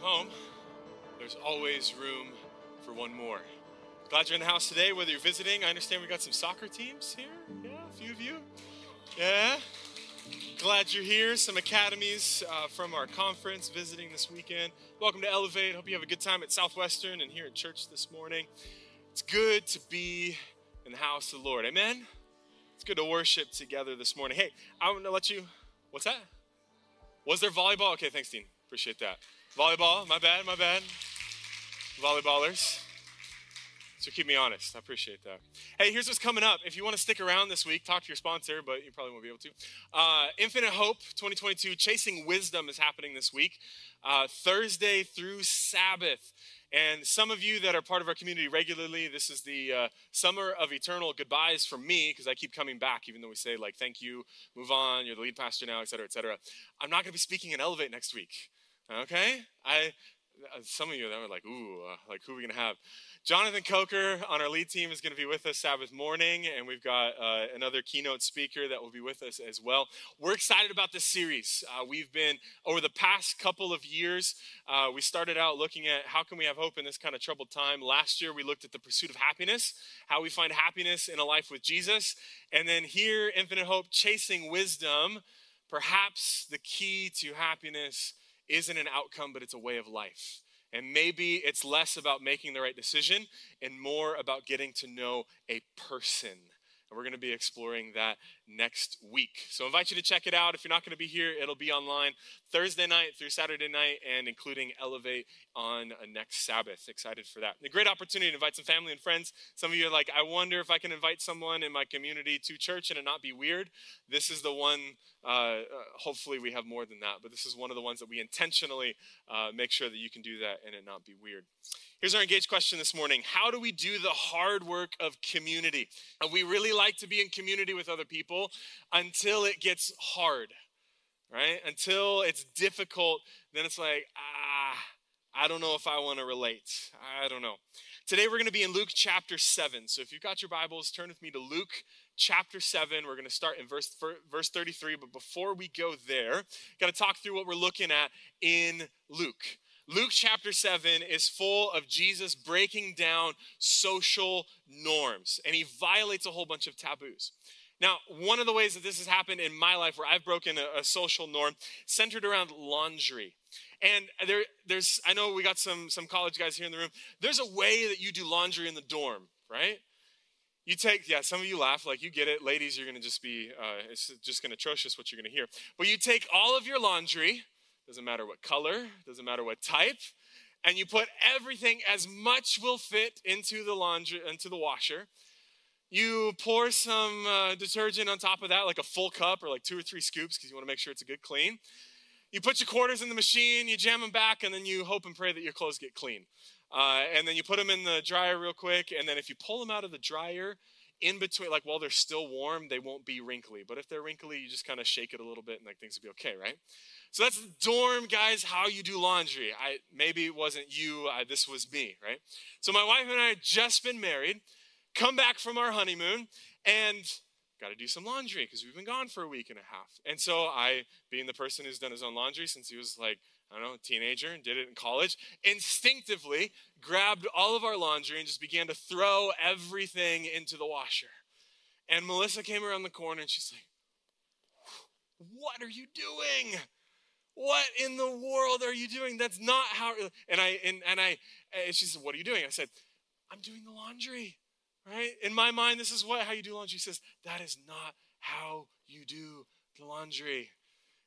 home, there's always room for one more. Glad you're in the house today, whether you're visiting. I understand we got some soccer teams here. Yeah, a few of you. Yeah. Glad you're here. Some academies uh, from our conference visiting this weekend. Welcome to Elevate. Hope you have a good time at Southwestern and here at church this morning. It's good to be in the house of the Lord. Amen. It's good to worship together this morning. Hey, I want to let you. What's that? Was there volleyball? Okay, thanks, Dean. Appreciate that. Volleyball, my bad, my bad. Volleyballers. So keep me honest. I appreciate that. Hey, here's what's coming up. If you want to stick around this week, talk to your sponsor, but you probably won't be able to. Uh, Infinite Hope 2022 Chasing Wisdom is happening this week, uh, Thursday through Sabbath. And some of you that are part of our community regularly, this is the uh, summer of eternal goodbyes from me because I keep coming back, even though we say, like, thank you, move on, you're the lead pastor now, et cetera, et cetera. I'm not going to be speaking in Elevate next week. Okay? I some of you that were like, ooh, uh, like who are we gonna have? Jonathan Coker on our lead team is to be with us Sabbath morning, and we've got uh, another keynote speaker that will be with us as well. We're excited about this series. Uh, we've been over the past couple of years. Uh, we started out looking at how can we have hope in this kind of troubled time. Last year, we looked at the pursuit of happiness, how we find happiness in a life with Jesus, and then here, Infinite Hope, chasing wisdom. Perhaps the key to happiness isn't an outcome, but it's a way of life. And maybe it's less about making the right decision and more about getting to know a person. And we're going to be exploring that next week. So I invite you to check it out. If you're not going to be here, it'll be online Thursday night through Saturday night and including Elevate on next Sabbath. Excited for that. A great opportunity to invite some family and friends. Some of you are like, I wonder if I can invite someone in my community to church and it not be weird. This is the one, uh, uh, hopefully we have more than that, but this is one of the ones that we intentionally uh, make sure that you can do that and it not be weird. Here's our engaged question this morning How do we do the hard work of community? We really like to be in community with other people until it gets hard, right? Until it's difficult, then it's like, ah, I don't know if I want to relate. I don't know. Today we're going to be in Luke chapter 7. So if you've got your Bibles, turn with me to Luke chapter 7. We're going to start in verse, verse 33. But before we go there, got to talk through what we're looking at in Luke. Luke chapter 7 is full of Jesus breaking down social norms, and he violates a whole bunch of taboos. Now, one of the ways that this has happened in my life where I've broken a, a social norm centered around laundry. And there, there's, I know we got some, some college guys here in the room. There's a way that you do laundry in the dorm, right? You take, yeah, some of you laugh, like you get it. Ladies, you're gonna just be, uh, it's just gonna atrocious what you're gonna hear. But you take all of your laundry, doesn't matter what color, doesn't matter what type, and you put everything as much will fit into the laundry into the washer. You pour some uh, detergent on top of that, like a full cup or like two or three scoops, because you want to make sure it's a good clean. You put your quarters in the machine, you jam them back, and then you hope and pray that your clothes get clean. Uh, and then you put them in the dryer real quick, and then if you pull them out of the dryer, in between, like while they're still warm, they won't be wrinkly. But if they're wrinkly, you just kind of shake it a little bit, and like things will be okay, right? So that's dorm, guys, how you do laundry. I maybe it wasn't you, I, this was me, right? So my wife and I had just been married, come back from our honeymoon, and got to do some laundry because we've been gone for a week and a half. And so I, being the person who's done his own laundry since he was like, I don't know, a teenager and did it in college, instinctively grabbed all of our laundry and just began to throw everything into the washer. And Melissa came around the corner and she's like, What are you doing? what in the world are you doing? That's not how. And I and, and I and she said, what are you doing? I said, I'm doing the laundry. Right? In my mind, this is what how you do laundry. She says, that is not how you do the laundry.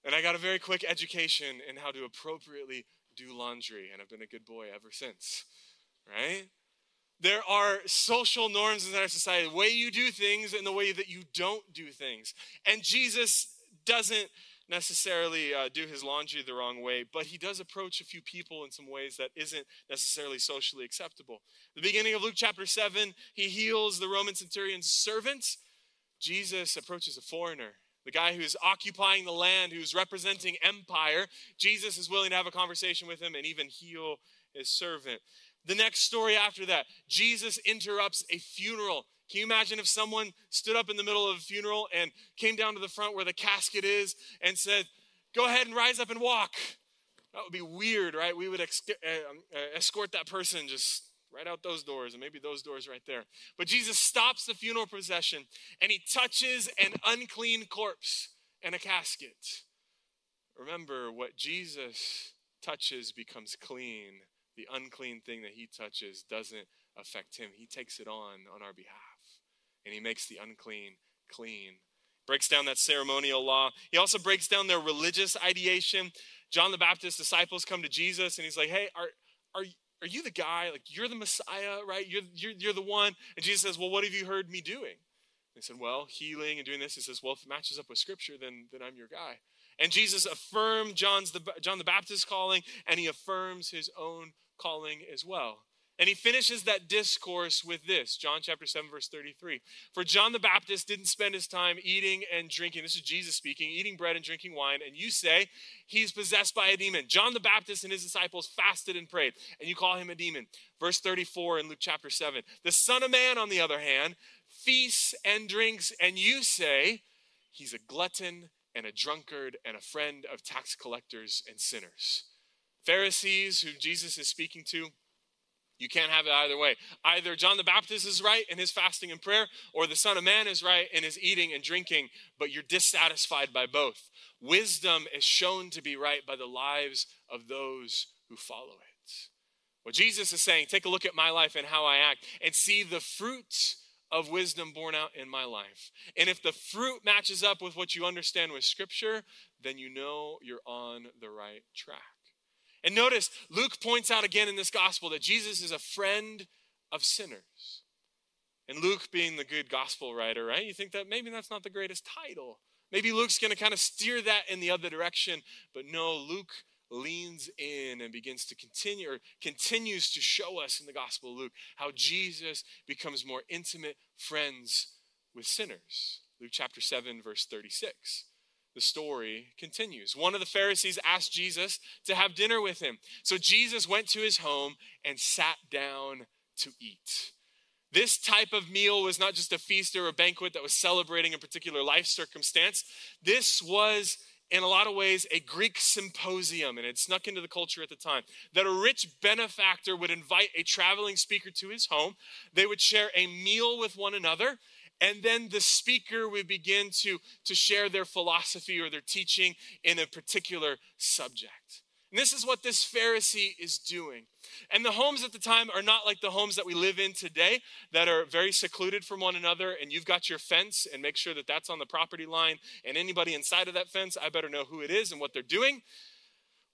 And I got a very quick education in how to appropriately do laundry, and I've been a good boy ever since. Right? There are social norms in our society, the way you do things and the way that you don't do things. And Jesus doesn't necessarily uh, do his laundry the wrong way, but he does approach a few people in some ways that isn't necessarily socially acceptable. The beginning of Luke chapter 7, he heals the Roman centurion's servant. Jesus approaches a foreigner, the guy who's occupying the land, who's representing empire. Jesus is willing to have a conversation with him and even heal his servant. The next story after that, Jesus interrupts a funeral can you imagine if someone stood up in the middle of a funeral and came down to the front where the casket is and said, Go ahead and rise up and walk? That would be weird, right? We would ex- uh, um, uh, escort that person just right out those doors and maybe those doors right there. But Jesus stops the funeral procession and he touches an unclean corpse and a casket. Remember, what Jesus touches becomes clean. The unclean thing that he touches doesn't affect him. He takes it on on our behalf and he makes the unclean clean. Breaks down that ceremonial law. He also breaks down their religious ideation. John the Baptist's disciples come to Jesus and he's like, Hey, are, are, are you the guy? Like, you're the Messiah, right? You're, you're, you're the one. And Jesus says, Well, what have you heard me doing? They said, Well, healing and doing this. He says, Well, if it matches up with Scripture, then, then I'm your guy. And Jesus affirmed John's the, John the Baptist calling, and he affirms his own calling as well. And he finishes that discourse with this John chapter 7, verse 33. For John the Baptist didn't spend his time eating and drinking. This is Jesus speaking, eating bread and drinking wine. And you say he's possessed by a demon. John the Baptist and his disciples fasted and prayed, and you call him a demon. Verse 34 in Luke chapter 7. The Son of Man, on the other hand, feasts and drinks, and you say he's a glutton and a drunkard and a friend of tax collectors and sinners. Pharisees, who Jesus is speaking to, you can't have it either way. Either John the Baptist is right in his fasting and prayer, or the Son of Man is right in his eating and drinking, but you're dissatisfied by both. Wisdom is shown to be right by the lives of those who follow it. What Jesus is saying, take a look at my life and how I act, and see the fruits of wisdom born out in my life. And if the fruit matches up with what you understand with Scripture, then you know you're on the right track. And notice, Luke points out again in this gospel that Jesus is a friend of sinners. And Luke, being the good gospel writer, right? You think that maybe that's not the greatest title. Maybe Luke's going to kind of steer that in the other direction. But no, Luke leans in and begins to continue or continues to show us in the Gospel of Luke how Jesus becomes more intimate friends with sinners. Luke chapter 7, verse 36. The story continues. One of the Pharisees asked Jesus to have dinner with him. So Jesus went to his home and sat down to eat. This type of meal was not just a feast or a banquet that was celebrating a particular life circumstance. This was in a lot of ways, a Greek symposium, and it snuck into the culture at the time, that a rich benefactor would invite a traveling speaker to his home. They would share a meal with one another, and then the speaker would begin to, to share their philosophy or their teaching in a particular subject. And this is what this Pharisee is doing. And the homes at the time are not like the homes that we live in today that are very secluded from one another, and you've got your fence and make sure that that's on the property line. And anybody inside of that fence, I better know who it is and what they're doing,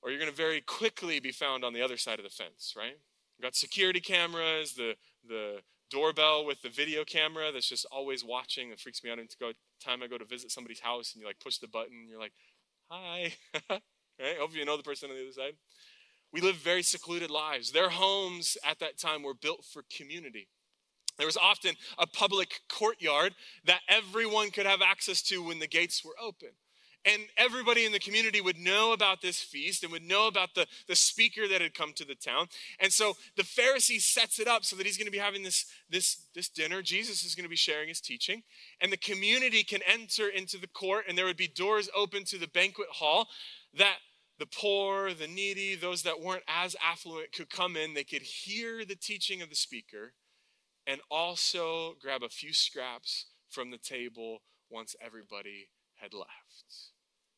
or you're going to very quickly be found on the other side of the fence, right? You've got security cameras, the, the doorbell with the video camera that's just always watching. It freaks me out. And go time I go to visit somebody's house and you like push the button, you're like, hi. right? Hopefully you know the person on the other side. We live very secluded lives. Their homes at that time were built for community. There was often a public courtyard that everyone could have access to when the gates were open. And everybody in the community would know about this feast and would know about the, the speaker that had come to the town. And so the Pharisee sets it up so that he's going to be having this, this, this dinner. Jesus is going to be sharing his teaching. And the community can enter into the court, and there would be doors open to the banquet hall that the poor, the needy, those that weren't as affluent could come in. They could hear the teaching of the speaker and also grab a few scraps from the table once everybody had left.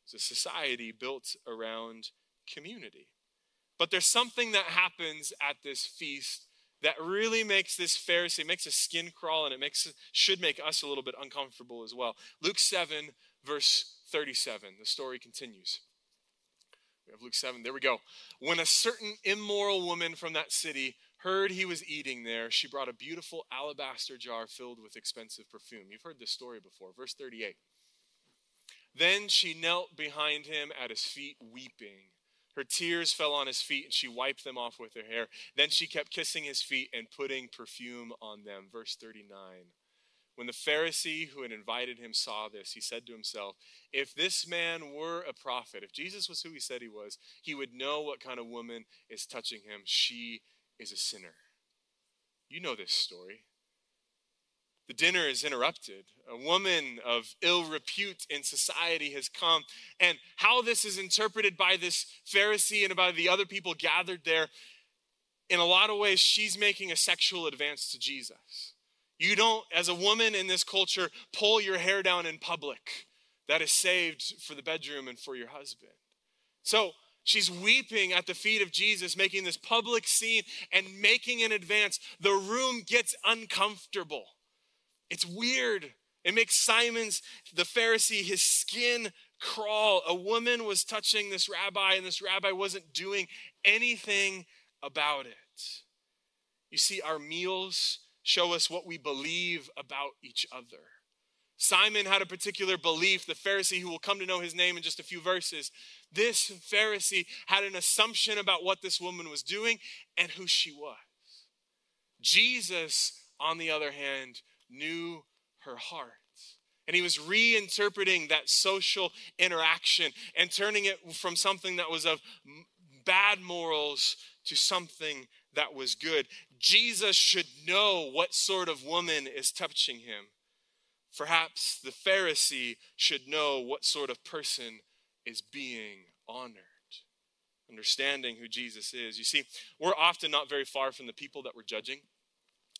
It's a society built around community. But there's something that happens at this feast that really makes this Pharisee, makes a skin crawl, and it makes should make us a little bit uncomfortable as well. Luke 7, verse 37. The story continues. We have Luke 7. There we go. When a certain immoral woman from that city heard he was eating there, she brought a beautiful alabaster jar filled with expensive perfume. You've heard this story before. Verse 38. Then she knelt behind him at his feet, weeping. Her tears fell on his feet, and she wiped them off with her hair. Then she kept kissing his feet and putting perfume on them. Verse 39. When the Pharisee who had invited him saw this, he said to himself, If this man were a prophet, if Jesus was who he said he was, he would know what kind of woman is touching him. She is a sinner. You know this story. The dinner is interrupted. A woman of ill repute in society has come. And how this is interpreted by this Pharisee and by the other people gathered there, in a lot of ways, she's making a sexual advance to Jesus. You don't, as a woman in this culture, pull your hair down in public. That is saved for the bedroom and for your husband. So she's weeping at the feet of Jesus, making this public scene and making an advance. The room gets uncomfortable. It's weird. It makes Simon's, the Pharisee, his skin crawl. A woman was touching this rabbi, and this rabbi wasn't doing anything about it. You see, our meals show us what we believe about each other. Simon had a particular belief, the Pharisee who will come to know his name in just a few verses. This Pharisee had an assumption about what this woman was doing and who she was. Jesus, on the other hand, knew her heart. And he was reinterpreting that social interaction and turning it from something that was of bad morals to something that was good. Jesus should know what sort of woman is touching him. Perhaps the Pharisee should know what sort of person is being honored. Understanding who Jesus is. You see, we're often not very far from the people that we're judging.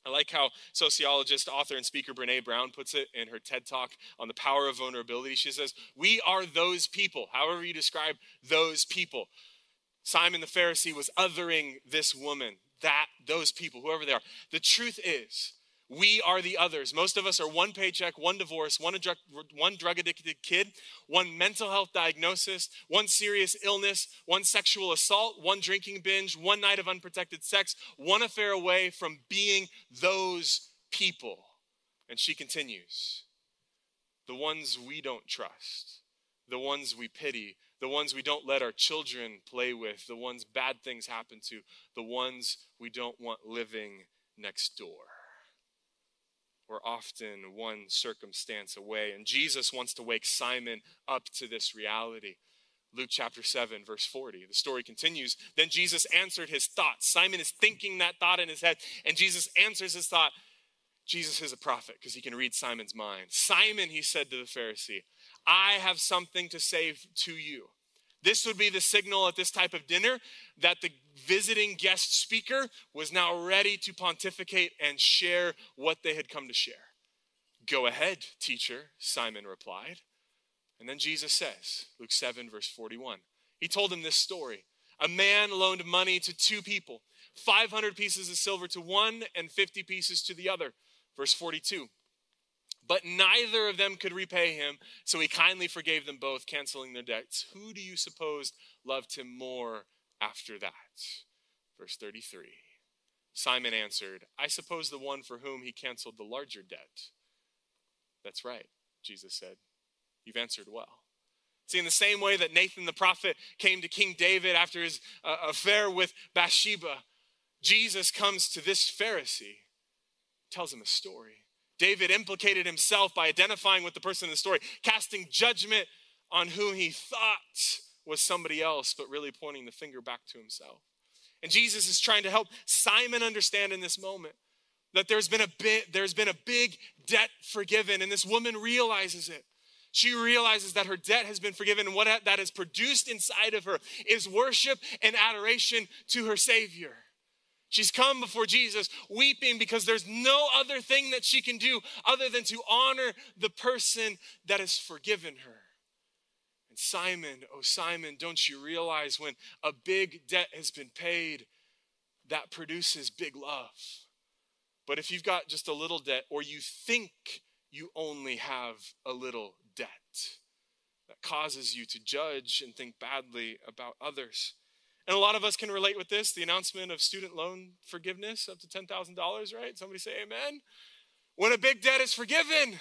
I like how sociologist, author, and speaker Brene Brown puts it in her TED talk on the power of vulnerability. She says, We are those people, however you describe those people. Simon the Pharisee was othering this woman, that, those people, whoever they are. The truth is, we are the others. Most of us are one paycheck, one divorce, one, drug, one drug addicted kid, one mental health diagnosis, one serious illness, one sexual assault, one drinking binge, one night of unprotected sex, one affair away from being those people. And she continues the ones we don't trust, the ones we pity, the ones we don't let our children play with, the ones bad things happen to, the ones we don't want living next door. We're often one circumstance away. And Jesus wants to wake Simon up to this reality. Luke chapter 7, verse 40. The story continues. Then Jesus answered his thoughts. Simon is thinking that thought in his head, and Jesus answers his thought. Jesus is a prophet because he can read Simon's mind. Simon, he said to the Pharisee, I have something to say to you. This would be the signal at this type of dinner that the visiting guest speaker was now ready to pontificate and share what they had come to share. Go ahead, teacher, Simon replied. And then Jesus says, Luke 7, verse 41, he told him this story. A man loaned money to two people, 500 pieces of silver to one and 50 pieces to the other. Verse 42. But neither of them could repay him, so he kindly forgave them both, canceling their debts. Who do you suppose loved him more after that? Verse 33. Simon answered, I suppose the one for whom he canceled the larger debt. That's right, Jesus said. You've answered well. See, in the same way that Nathan the prophet came to King David after his uh, affair with Bathsheba, Jesus comes to this Pharisee, tells him a story. David implicated himself by identifying with the person in the story, casting judgment on whom he thought was somebody else, but really pointing the finger back to himself. And Jesus is trying to help Simon understand in this moment that there's been a bit, there's been a big debt forgiven, and this woman realizes it. She realizes that her debt has been forgiven, and what that has produced inside of her is worship and adoration to her Savior. She's come before Jesus weeping because there's no other thing that she can do other than to honor the person that has forgiven her. And Simon, oh Simon, don't you realize when a big debt has been paid, that produces big love. But if you've got just a little debt, or you think you only have a little debt, that causes you to judge and think badly about others. And a lot of us can relate with this the announcement of student loan forgiveness up to $10,000, right? Somebody say amen. When a big debt is forgiven,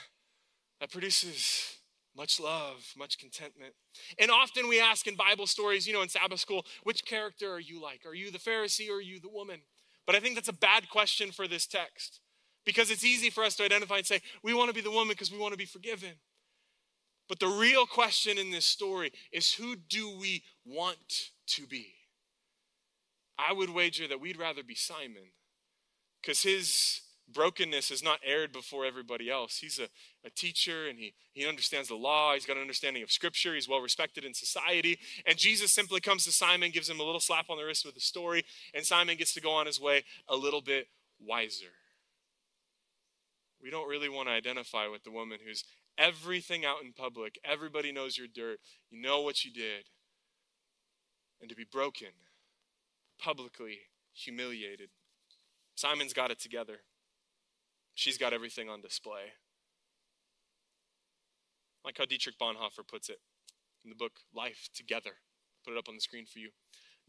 that produces much love, much contentment. And often we ask in Bible stories, you know, in Sabbath school, which character are you like? Are you the Pharisee or are you the woman? But I think that's a bad question for this text because it's easy for us to identify and say, we want to be the woman because we want to be forgiven. But the real question in this story is who do we want to be? I would wager that we'd rather be Simon because his brokenness is not aired before everybody else. He's a, a teacher and he, he understands the law. He's got an understanding of scripture. He's well respected in society. And Jesus simply comes to Simon, gives him a little slap on the wrist with a story, and Simon gets to go on his way a little bit wiser. We don't really want to identify with the woman who's everything out in public. Everybody knows your dirt. You know what you did. And to be broken, publicly humiliated. Simon's got it together. She's got everything on display. Like how Dietrich Bonhoeffer puts it in the book Life Together. Put it up on the screen for you.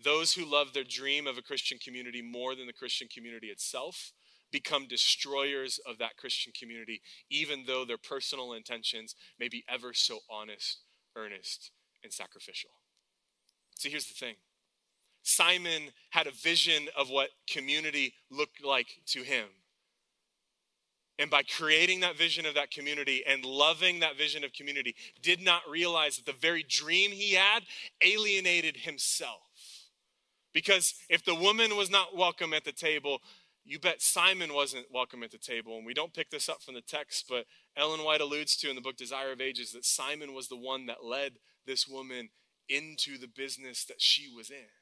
Those who love their dream of a Christian community more than the Christian community itself become destroyers of that Christian community, even though their personal intentions may be ever so honest, earnest, and sacrificial. See, here's the thing Simon had a vision of what community looked like to him. And by creating that vision of that community and loving that vision of community, did not realize that the very dream he had alienated himself. Because if the woman was not welcome at the table, you bet Simon wasn't welcome at the table. And we don't pick this up from the text, but Ellen White alludes to in the book Desire of Ages that Simon was the one that led this woman into the business that she was in.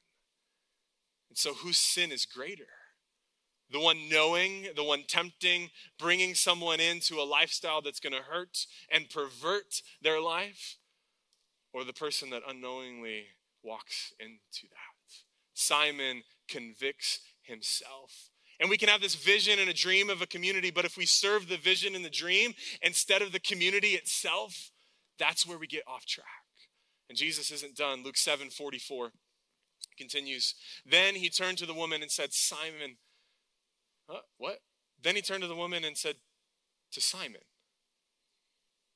And so, whose sin is greater? The one knowing, the one tempting, bringing someone into a lifestyle that's going to hurt and pervert their life, or the person that unknowingly walks into that? Simon convicts himself. And we can have this vision and a dream of a community, but if we serve the vision and the dream instead of the community itself, that's where we get off track. And Jesus isn't done. Luke 7 44 continues. Then he turned to the woman and said, Simon, huh, what? Then he turned to the woman and said, To Simon.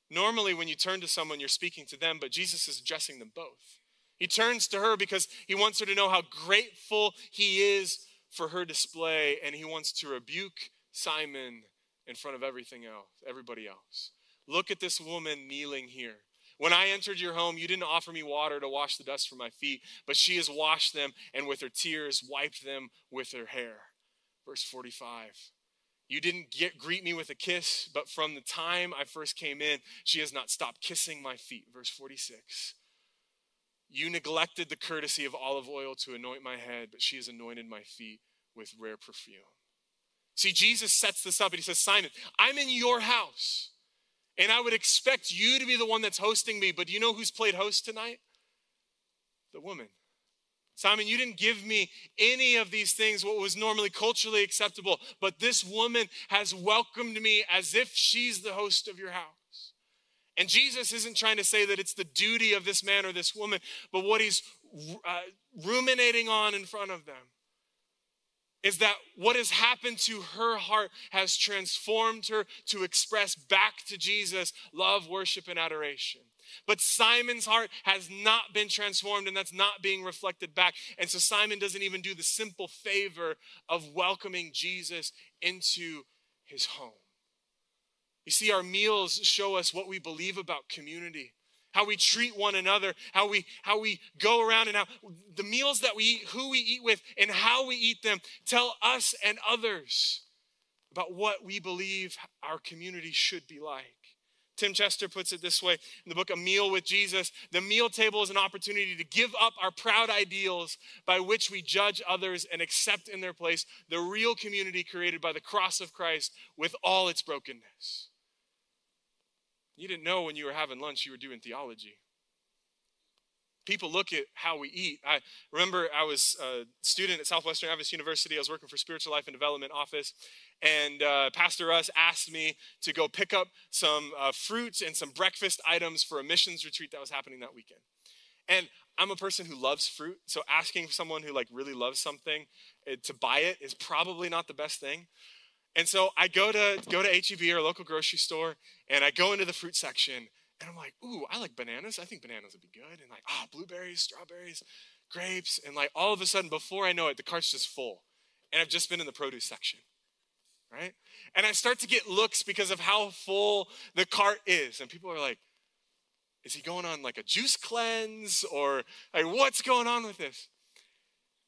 Normally, when you turn to someone, you're speaking to them, but Jesus is addressing them both. He turns to her because he wants her to know how grateful he is for her display, and he wants to rebuke Simon in front of everything else, everybody else. Look at this woman kneeling here. When I entered your home, you didn't offer me water to wash the dust from my feet, but she has washed them and with her tears wiped them with her hair. Verse 45. You didn't get, greet me with a kiss, but from the time I first came in, she has not stopped kissing my feet. Verse 46. You neglected the courtesy of olive oil to anoint my head, but she has anointed my feet with rare perfume. See, Jesus sets this up and he says, Simon, I'm in your house. And I would expect you to be the one that's hosting me, but do you know who's played host tonight? The woman. Simon, you didn't give me any of these things, what was normally culturally acceptable, but this woman has welcomed me as if she's the host of your house. And Jesus isn't trying to say that it's the duty of this man or this woman, but what he's uh, ruminating on in front of them is that what has happened to her heart has transformed her to express back to Jesus love, worship, and adoration. But Simon's heart has not been transformed, and that's not being reflected back. And so Simon doesn't even do the simple favor of welcoming Jesus into his home. You see, our meals show us what we believe about community how we treat one another, how we how we go around and how the meals that we eat, who we eat with, and how we eat them tell us and others about what we believe our community should be like. Tim Chester puts it this way in the book A Meal with Jesus The meal table is an opportunity to give up our proud ideals by which we judge others and accept in their place the real community created by the cross of Christ with all its brokenness. You didn't know when you were having lunch you were doing theology. People look at how we eat. I remember I was a student at Southwestern Adventist University. I was working for Spiritual Life and Development Office, and uh, Pastor Russ asked me to go pick up some uh, fruits and some breakfast items for a missions retreat that was happening that weekend. And I'm a person who loves fruit, so asking someone who like really loves something uh, to buy it is probably not the best thing. And so I go to go to HEB or a local grocery store, and I go into the fruit section, and I'm like, ooh, I like bananas. I think bananas would be good. And like, ah, oh, blueberries, strawberries, grapes, and like all of a sudden, before I know it, the cart's just full, and I've just been in the produce section, right? And I start to get looks because of how full the cart is, and people are like, is he going on like a juice cleanse or like what's going on with this?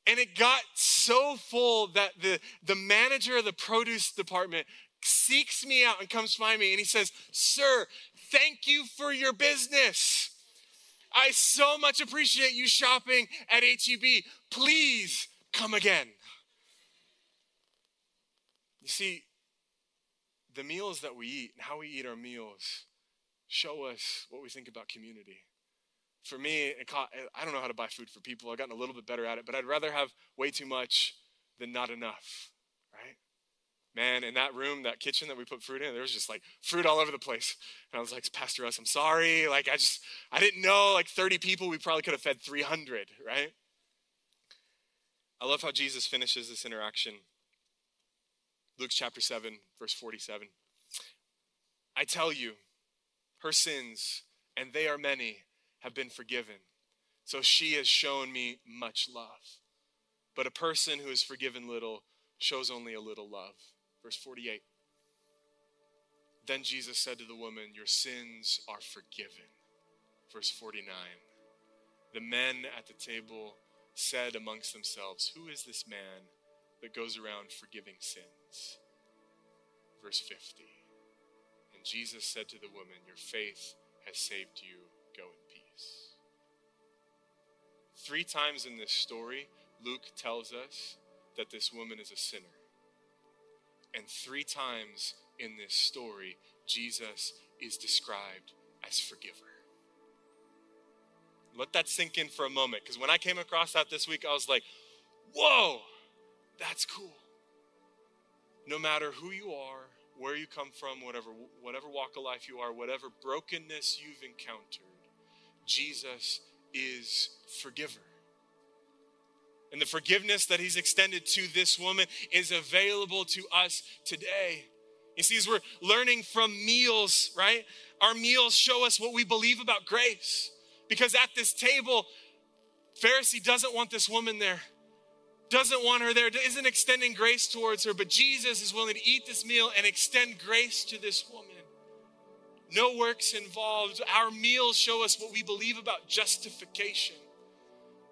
And it got so full that the, the manager of the produce department seeks me out and comes find me and he says, Sir, thank you for your business. I so much appreciate you shopping at HEB. Please come again. You see, the meals that we eat and how we eat our meals show us what we think about community. For me, I don't know how to buy food for people. I've gotten a little bit better at it, but I'd rather have way too much than not enough, right? Man, in that room, that kitchen that we put fruit in, there was just like fruit all over the place. And I was like, Pastor Russ, I'm sorry. Like, I just, I didn't know, like 30 people, we probably could have fed 300, right? I love how Jesus finishes this interaction. Luke chapter 7, verse 47. I tell you, her sins, and they are many, have been forgiven. So she has shown me much love. But a person who is forgiven little shows only a little love. Verse 48. Then Jesus said to the woman, Your sins are forgiven. Verse 49. The men at the table said amongst themselves, Who is this man that goes around forgiving sins? Verse 50. And Jesus said to the woman, Your faith has saved you. Go in peace. Three times in this story, Luke tells us that this woman is a sinner. And three times in this story, Jesus is described as forgiver. Let that sink in for a moment, because when I came across that this week, I was like, whoa, that's cool. No matter who you are, where you come from, whatever, whatever walk of life you are, whatever brokenness you've encountered, Jesus is forgiver. And the forgiveness that he's extended to this woman is available to us today. You see, as we're learning from meals, right? Our meals show us what we believe about grace. Because at this table, Pharisee doesn't want this woman there, doesn't want her there, isn't extending grace towards her, but Jesus is willing to eat this meal and extend grace to this woman. No works involved. Our meals show us what we believe about justification.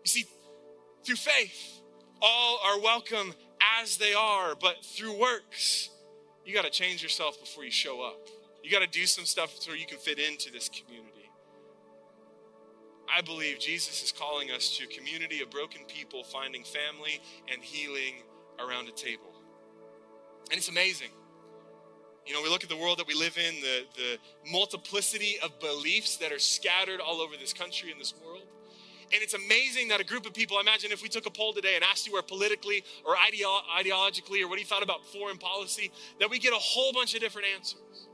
You see, through faith, all are welcome as they are, but through works, you got to change yourself before you show up. You got to do some stuff so you can fit into this community. I believe Jesus is calling us to a community of broken people finding family and healing around a table. And it's amazing. You know, we look at the world that we live in, the, the multiplicity of beliefs that are scattered all over this country and this world. And it's amazing that a group of people, imagine if we took a poll today and asked you where politically or ideo- ideologically or what you thought about foreign policy, that we get a whole bunch of different answers.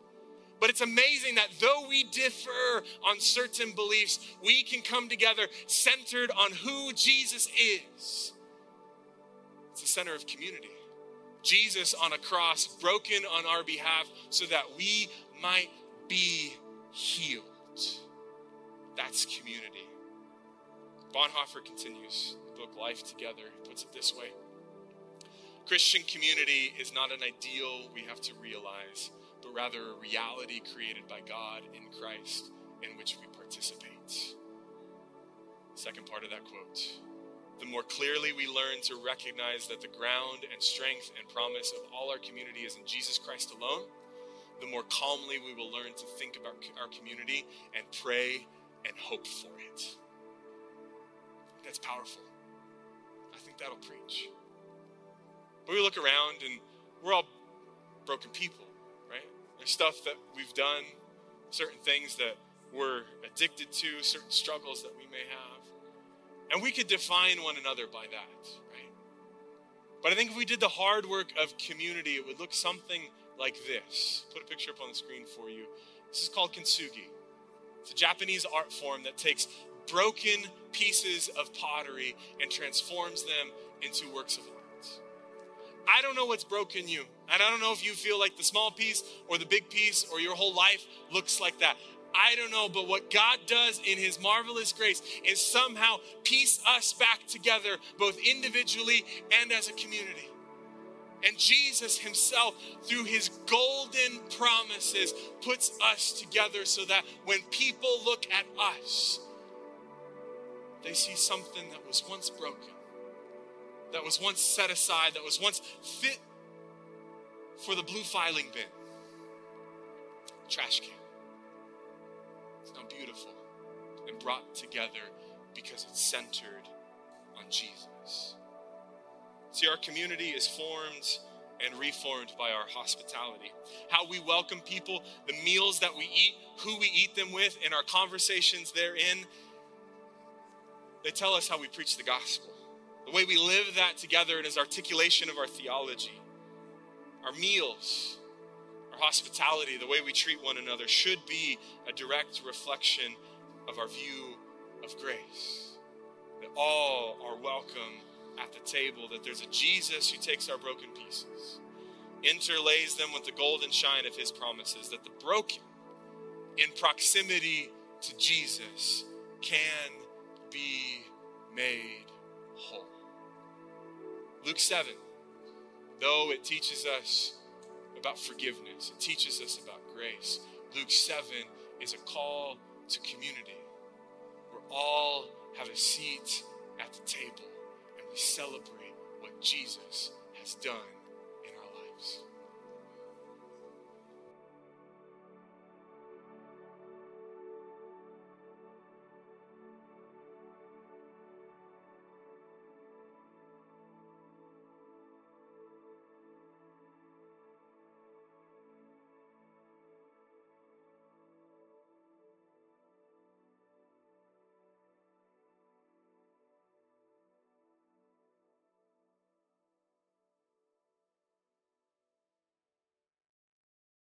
But it's amazing that though we differ on certain beliefs, we can come together centered on who Jesus is. It's the center of community. Jesus on a cross, broken on our behalf, so that we might be healed. That's community. Bonhoeffer continues the book Life Together. He puts it this way Christian community is not an ideal we have to realize but rather a reality created by God in Christ in which we participate. Second part of that quote. The more clearly we learn to recognize that the ground and strength and promise of all our community is in Jesus Christ alone, the more calmly we will learn to think about our community and pray and hope for it. That's powerful. I think that'll preach. But we look around and we're all broken people. Right? There's stuff that we've done, certain things that we're addicted to, certain struggles that we may have. And we could define one another by that, right? But I think if we did the hard work of community, it would look something like this. Put a picture up on the screen for you. This is called kintsugi. It's a Japanese art form that takes broken pieces of pottery and transforms them into works of art. I don't know what's broken you. And I don't know if you feel like the small piece or the big piece or your whole life looks like that. I don't know, but what God does in His marvelous grace is somehow piece us back together, both individually and as a community. And Jesus Himself, through His golden promises, puts us together so that when people look at us, they see something that was once broken that was once set aside, that was once fit for the blue filing bin, trash can. It's now beautiful and brought together because it's centered on Jesus. See, our community is formed and reformed by our hospitality. How we welcome people, the meals that we eat, who we eat them with, and our conversations therein, they tell us how we preach the gospel. The way we live that together and as articulation of our theology. Our meals, our hospitality, the way we treat one another should be a direct reflection of our view of grace. That all are welcome at the table, that there's a Jesus who takes our broken pieces, interlays them with the golden shine of his promises, that the broken in proximity to Jesus can be made whole. Luke 7, though it teaches us about forgiveness, it teaches us about grace. Luke 7 is a call to community where all have a seat at the table and we celebrate what Jesus has done in our lives.